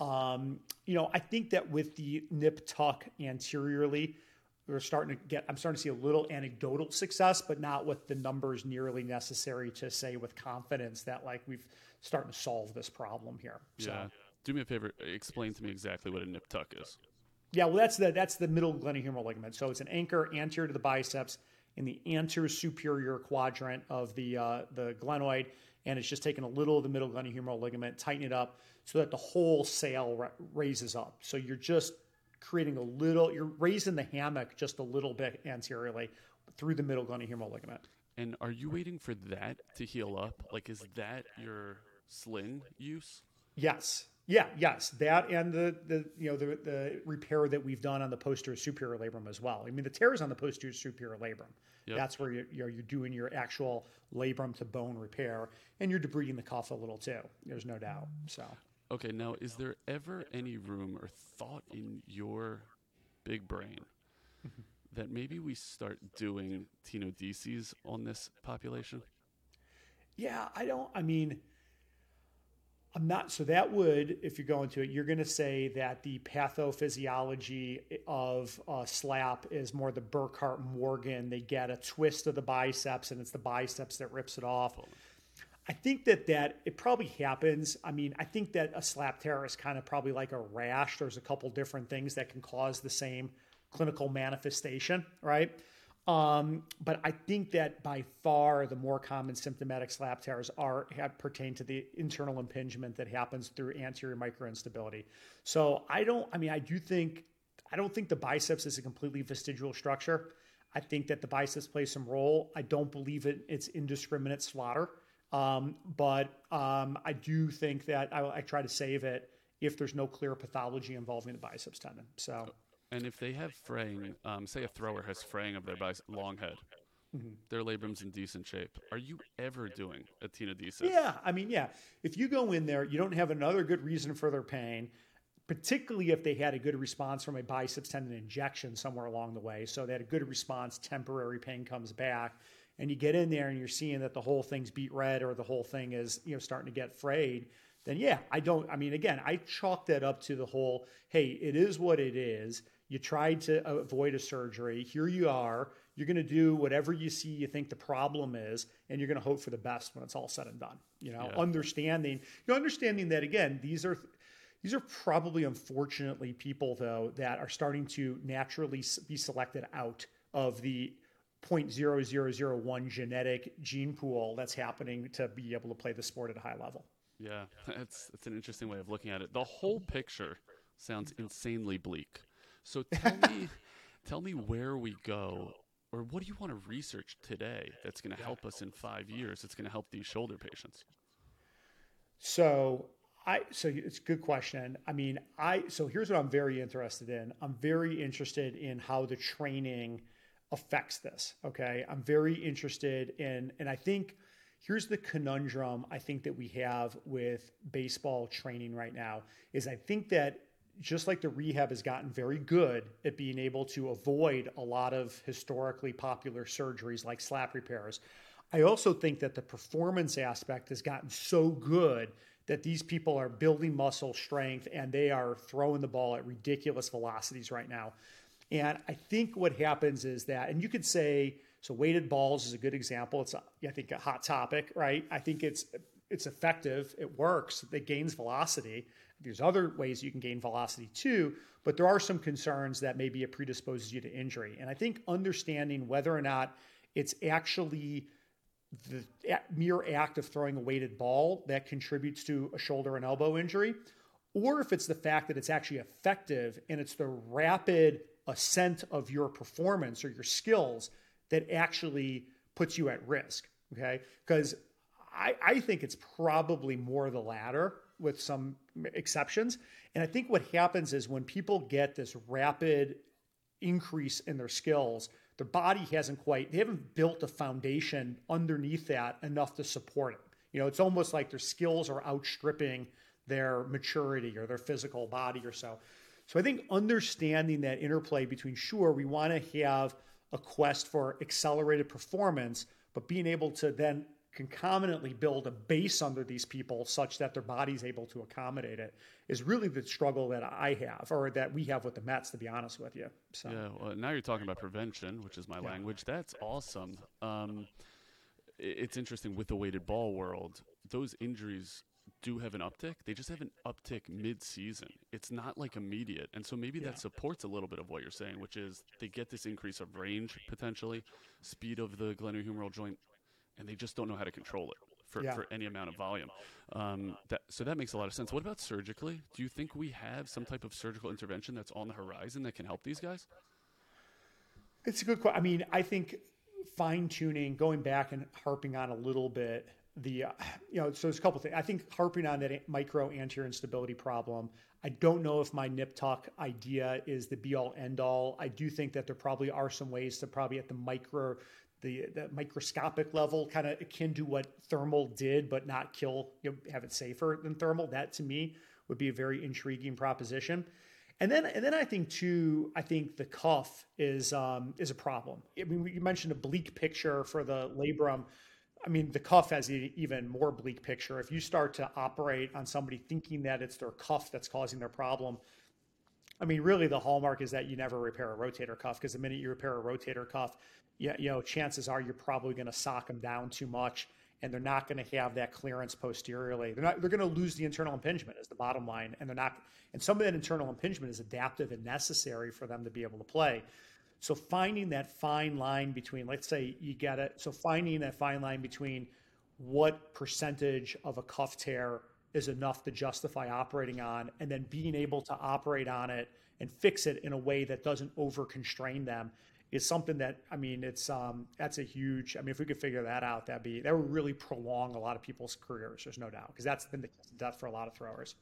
Um, you know, I think that with the nip tuck anteriorly, we're starting to get i'm starting to see a little anecdotal success but not with the numbers nearly necessary to say with confidence that like we've starting to solve this problem here yeah so. do me a favor explain to me exactly what a nip tuck is yeah well that's the that's the middle glenohumeral ligament so it's an anchor anterior to the biceps in the anterior superior quadrant of the uh, the glenoid and it's just taking a little of the middle glenohumeral ligament tighten it up so that the whole sail ra- raises up so you're just creating a little, you're raising the hammock just a little bit anteriorly through the middle glenohumeral ligament. And are you waiting for that to heal up? Like, is that your sling use? Yes. Yeah, yes, that and the the you know the the repair that we've done on the posterior superior labrum as well. I mean, the tears on the posterior superior labrum. Yep. That's where you're, you're you're doing your actual labrum to bone repair, and you're debriding the cuff a little too. There's no doubt. So Okay, now is there ever any room or thought in your big brain mm-hmm. that maybe we start doing tenodeses on this population? Yeah, I don't. I mean, I'm not. So that would, if you're going to it, you're going to say that the pathophysiology of a slap is more the Burkhart Morgan. They get a twist of the biceps, and it's the biceps that rips it off. I think that that it probably happens. I mean, I think that a slap tear is kind of probably like a rash. There's a couple different things that can cause the same clinical manifestation, right? Um, but I think that by far the more common symptomatic slap tears are have, pertain to the internal impingement that happens through anterior microinstability. So I don't. I mean, I do think I don't think the biceps is a completely vestigial structure. I think that the biceps play some role. I don't believe it. It's indiscriminate slaughter. Um, but um, I do think that I, I, try to save it if there's no clear pathology involving the biceps tendon. So, and if they have fraying, um, say a thrower has fraying of their bicep, long head, mm-hmm. their labrum's in decent shape. Are you ever doing a Tina tenodesis? Yeah, I mean, yeah. If you go in there, you don't have another good reason for their pain particularly if they had a good response from a biceps tendon injection somewhere along the way. So they had a good response, temporary pain comes back and you get in there and you're seeing that the whole thing's beat red or the whole thing is you know starting to get frayed then yeah i don't i mean again i chalk that up to the whole hey it is what it is you tried to avoid a surgery here you are you're going to do whatever you see you think the problem is and you're going to hope for the best when it's all said and done you know yeah. understanding you know understanding that again these are These are probably, unfortunately, people though that are starting to naturally be selected out of the 0.0001 genetic gene pool that's happening to be able to play the sport at a high level. Yeah, that's that's an interesting way of looking at it. The whole picture sounds insanely bleak. So tell me, tell me where we go, or what do you want to research today that's going to help us in five years? That's going to help these shoulder patients. So I so it's a good question. I mean, I so here's what I'm very interested in. I'm very interested in how the training affects this. Okay, I'm very interested in, and I think here's the conundrum I think that we have with baseball training right now is I think that just like the rehab has gotten very good at being able to avoid a lot of historically popular surgeries like slap repairs, I also think that the performance aspect has gotten so good that these people are building muscle strength and they are throwing the ball at ridiculous velocities right now. And I think what happens is that, and you could say, so weighted balls is a good example. It's, I think, a hot topic, right? I think it's it's effective. It works. It gains velocity. There's other ways you can gain velocity too, but there are some concerns that maybe it predisposes you to injury. And I think understanding whether or not it's actually the mere act of throwing a weighted ball that contributes to a shoulder and elbow injury, or if it's the fact that it's actually effective and it's the rapid ascent of your performance or your skills that actually puts you at risk. Okay. Because I, I think it's probably more the latter with some exceptions. And I think what happens is when people get this rapid increase in their skills, their body hasn't quite, they haven't built a foundation underneath that enough to support it. You know, it's almost like their skills are outstripping their maturity or their physical body or so. So I think understanding that interplay between, sure, we want to have a quest for accelerated performance, but being able to then concomitantly build a base under these people such that their body's able to accommodate it is really the struggle that I have or that we have with the Mets, to be honest with you. So. Yeah, well, now you're talking about prevention, which is my yeah. language. That's awesome. Um, it's interesting with the weighted ball world, those injuries do have an uptick. They just have an uptick mid-season. It's not like immediate, and so maybe yeah. that supports a little bit of what you're saying, which is they get this increase of range potentially, speed of the glenohumeral joint and they just don't know how to control it for, yeah. for any amount of volume. Um, that, so that makes a lot of sense. What about surgically? Do you think we have some type of surgical intervention that's on the horizon that can help these guys? It's a good question. I mean, I think fine tuning, going back and harping on a little bit the, uh, you know, so there's a couple things. I think harping on that micro anterior instability problem. I don't know if my nip tuck idea is the be all end all. I do think that there probably are some ways to probably at the micro the, the microscopic level, kind of akin to what thermal did, but not kill, you know, have it safer than thermal. That to me would be a very intriguing proposition. And then, and then I think too, I think the cuff is um, is a problem. I mean, you mentioned a bleak picture for the labrum. I mean, the cuff has an even more bleak picture. If you start to operate on somebody thinking that it's their cuff that's causing their problem, I mean, really, the hallmark is that you never repair a rotator cuff because the minute you repair a rotator cuff, you, you know, chances are you're probably going to sock them down too much, and they're not going to have that clearance posteriorly. They're not. They're going to lose the internal impingement is the bottom line, and they're not. And some of that internal impingement is adaptive and necessary for them to be able to play. So finding that fine line between, let's say you get it. So finding that fine line between what percentage of a cuff tear is enough to justify operating on, and then being able to operate on it and fix it in a way that doesn't over constrain them is something that I mean it's um that's a huge I mean if we could figure that out that'd be that would really prolong a lot of people's careers there's no doubt because that's been the death for a lot of throwers.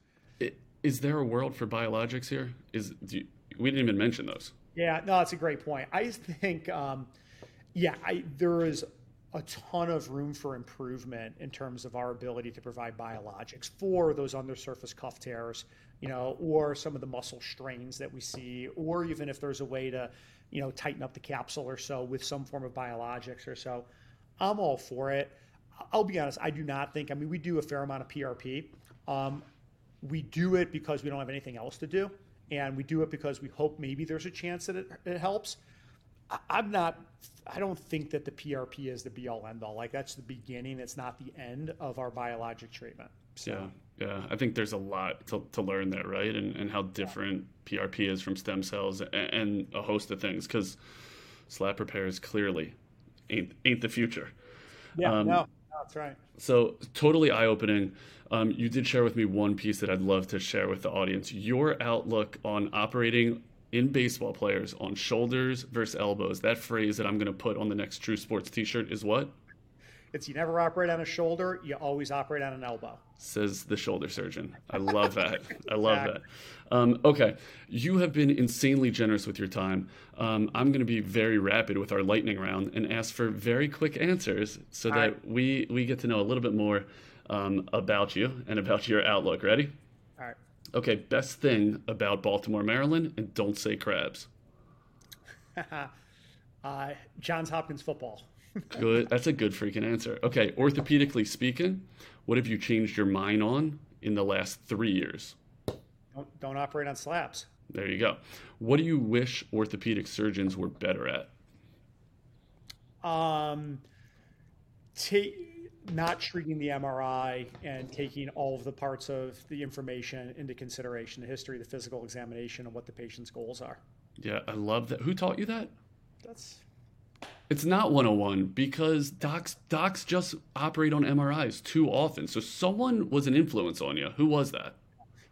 Is there a world for biologics here? Is you, we didn't even mention those. Yeah, no, that's a great point. I think um, yeah, I there is a ton of room for improvement in terms of our ability to provide biologics for those undersurface cuff tears, you know, or some of the muscle strains that we see, or even if there's a way to, you know, tighten up the capsule or so with some form of biologics or so. I'm all for it. I'll be honest, I do not think, I mean, we do a fair amount of PRP. Um, we do it because we don't have anything else to do. And we do it because we hope maybe there's a chance that it, it helps. I'm not. I don't think that the PRP is the be all end all. Like that's the beginning. It's not the end of our biologic treatment. So. Yeah, Yeah, I think there's a lot to, to learn there, right? And, and how different PRP is from stem cells and, and a host of things. Because slap repairs clearly ain't ain't the future. Yeah, um, no, that's right. So totally eye opening. Um, you did share with me one piece that I'd love to share with the audience. Your outlook on operating in baseball players on shoulders versus elbows. That phrase that I'm going to put on the next True Sports T-shirt is what? It's you never operate on a shoulder, you always operate on an elbow. Says the shoulder surgeon. I love that. I love exactly. that. Um, okay, you have been insanely generous with your time. Um, I'm going to be very rapid with our lightning round and ask for very quick answers so All that right. we we get to know a little bit more um, about you and about your outlook. Ready? All right. Okay, best thing about Baltimore, Maryland, and don't say crabs. uh, Johns Hopkins football good. That's a good freaking answer. Okay, orthopedically speaking, what have you changed your mind on in the last three years? Don't, don't operate on slaps. There you go. What do you wish orthopedic surgeons were better at? Um, not treating the MRI and taking all of the parts of the information into consideration, the history, the physical examination, and what the patient's goals are. Yeah, I love that. Who taught you that? That's it's not 101 because docs docs just operate on MRIs too often. So someone was an influence on you. Who was that?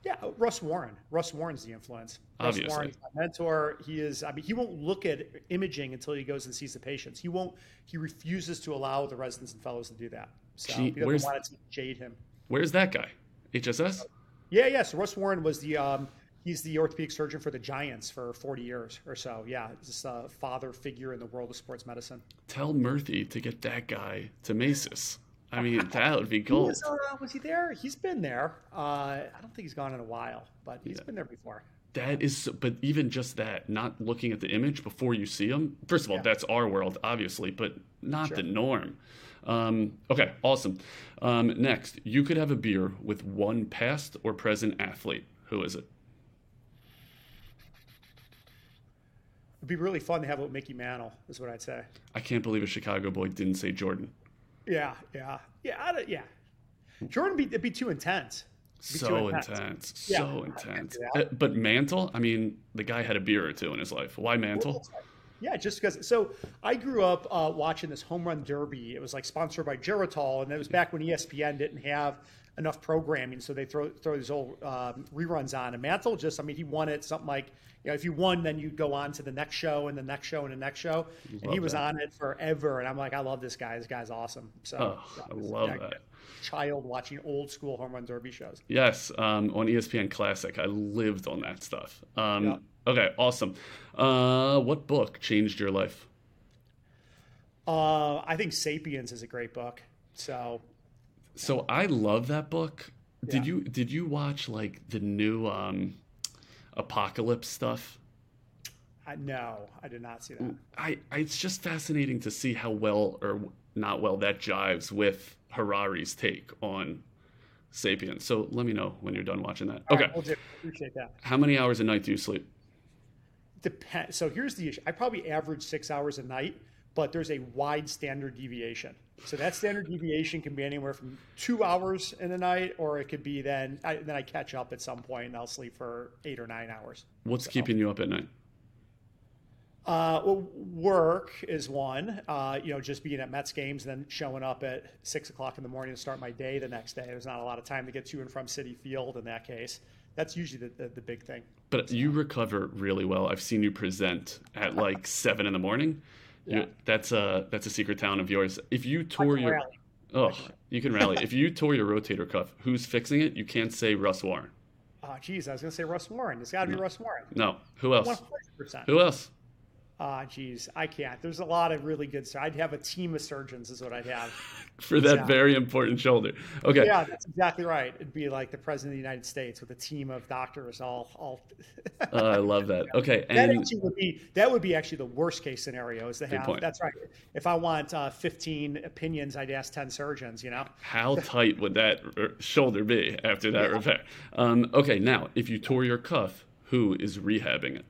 Yeah, Russ Warren. Russ Warren's the influence. Obviously. Russ Warren's my mentor. He is. I mean, he won't look at imaging until he goes and sees the patients. He won't. He refuses to allow the residents and fellows to do that. So Gee, he doesn't want to jade him. Where's that guy? HSS. Yeah, yeah. So Russ Warren was the um, he's the orthopedic surgeon for the Giants for 40 years or so. Yeah, just a father figure in the world of sports medicine. Tell Murthy to get that guy to MASES. I mean, that would be gold. Was, uh, was, he there? He's been there. Uh, I don't think he's gone in a while, but he's yeah. been there before. That is, but even just that, not looking at the image before you see him. First of all, yeah. that's our world, obviously, but not sure. the norm. Um, okay, awesome. Um, next, you could have a beer with one past or present athlete. Who is it? It'd be really fun to have it with Mickey Mantle, is what I'd say. I can't believe a Chicago boy didn't say Jordan. Yeah, yeah, yeah, yeah. Jordan be it'd be too intense. Be so too intense, intense. Yeah. so intense. Uh, but Mantle, I mean, the guy had a beer or two in his life. Why Mantle? Yeah, just because. So I grew up uh, watching this home run derby. It was like sponsored by Geritol, and it was back when ESPN didn't have enough programming, so they throw throw these old um, reruns on. And Mantle just, I mean, he won it something like, you know, if you won, then you'd go on to the next show and the next show and the next show. Love and he was that. on it forever. And I'm like, I love this guy. This guy's awesome. So oh, I love that. Child watching old school home run derby shows. Yes, um, on ESPN Classic, I lived on that stuff. Um, yeah. Okay, awesome. Uh, what book changed your life? Uh, I think *Sapiens* is a great book. So so I love that book. Did yeah. you did you watch like the new um, apocalypse stuff? No, I did not see that. I, I, it's just fascinating to see how well or not well that jives with Harari's take on Sapiens. So let me know when you're done watching that. All okay, right, appreciate that. How many hours a night do you sleep? Depend. So here's the issue. I probably average six hours a night, but there's a wide standard deviation. So that standard deviation can be anywhere from two hours in the night, or it could be then I, then I catch up at some point and I'll sleep for eight or nine hours. What's so. keeping you up at night? Uh, well, work is one. Uh, you know, just being at Mets games, and then showing up at six o'clock in the morning to start my day the next day. There's not a lot of time to get to and from Citi Field in that case. That's usually the, the, the big thing. But you recover really well. I've seen you present at like seven in the morning. Yeah. that's a that's a secret talent of yours. If you tore your rally. oh, you can rally. if you tore your rotator cuff, who's fixing it? You can't say Russ Warren. Ah, oh, geez, I was going to say Russ Warren. It's got to no. be Russ Warren. No, who else? 100%. Who else? Ah, uh, geez, I can't. There's a lot of really good. I'd have a team of surgeons, is what I'd have. For that very important shoulder. Okay. Yeah, that's exactly right. It'd be like the president of the United States with a team of doctors. All, all. uh, I love that. Okay, and that actually would be that would be actually the worst case scenario. Is to have. Point. That's right. If I want uh, 15 opinions, I'd ask 10 surgeons. You know. How tight would that shoulder be after that yeah. repair? Um, okay, now if you tore your cuff, who is rehabbing it?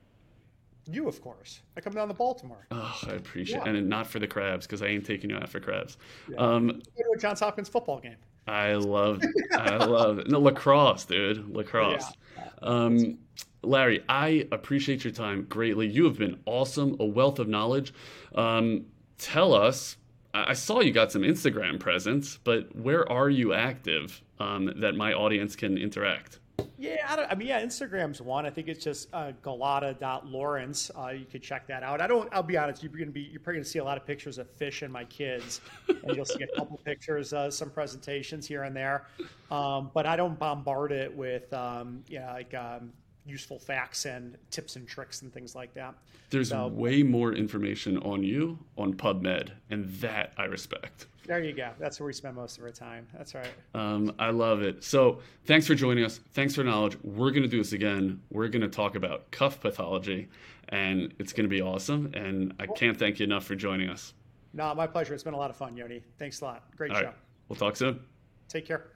You, of course. I come down to Baltimore. Oh, I appreciate yeah. it. And not for the crabs, because I ain't taking you out for crabs. Yeah. Um, go to a Johns Hopkins football game. I love, I love it. No, lacrosse, dude, lacrosse. Yeah. Um, Larry, I appreciate your time greatly. You have been awesome, a wealth of knowledge. Um, tell us, I saw you got some Instagram presence, but where are you active um, that my audience can interact? Yeah, I, don't, I mean, yeah, Instagram's one. I think it's just uh, Gulotta.Lawrence. Uh, you could check that out. I don't. I'll be honest. You're gonna be. You're probably gonna see a lot of pictures of fish and my kids, and you'll see a couple pictures, uh, some presentations here and there. Um, but I don't bombard it with, um, know, like um, useful facts and tips and tricks and things like that. There's so, way more information on you on PubMed, and that I respect. There you go. That's where we spend most of our time. That's right. Um, I love it. So thanks for joining us. Thanks for knowledge. We're going to do this again. We're going to talk about cuff pathology, and it's going to be awesome. And I can't thank you enough for joining us. No, my pleasure. It's been a lot of fun, Yoni. Thanks a lot. Great All show. Right. We'll talk soon. Take care.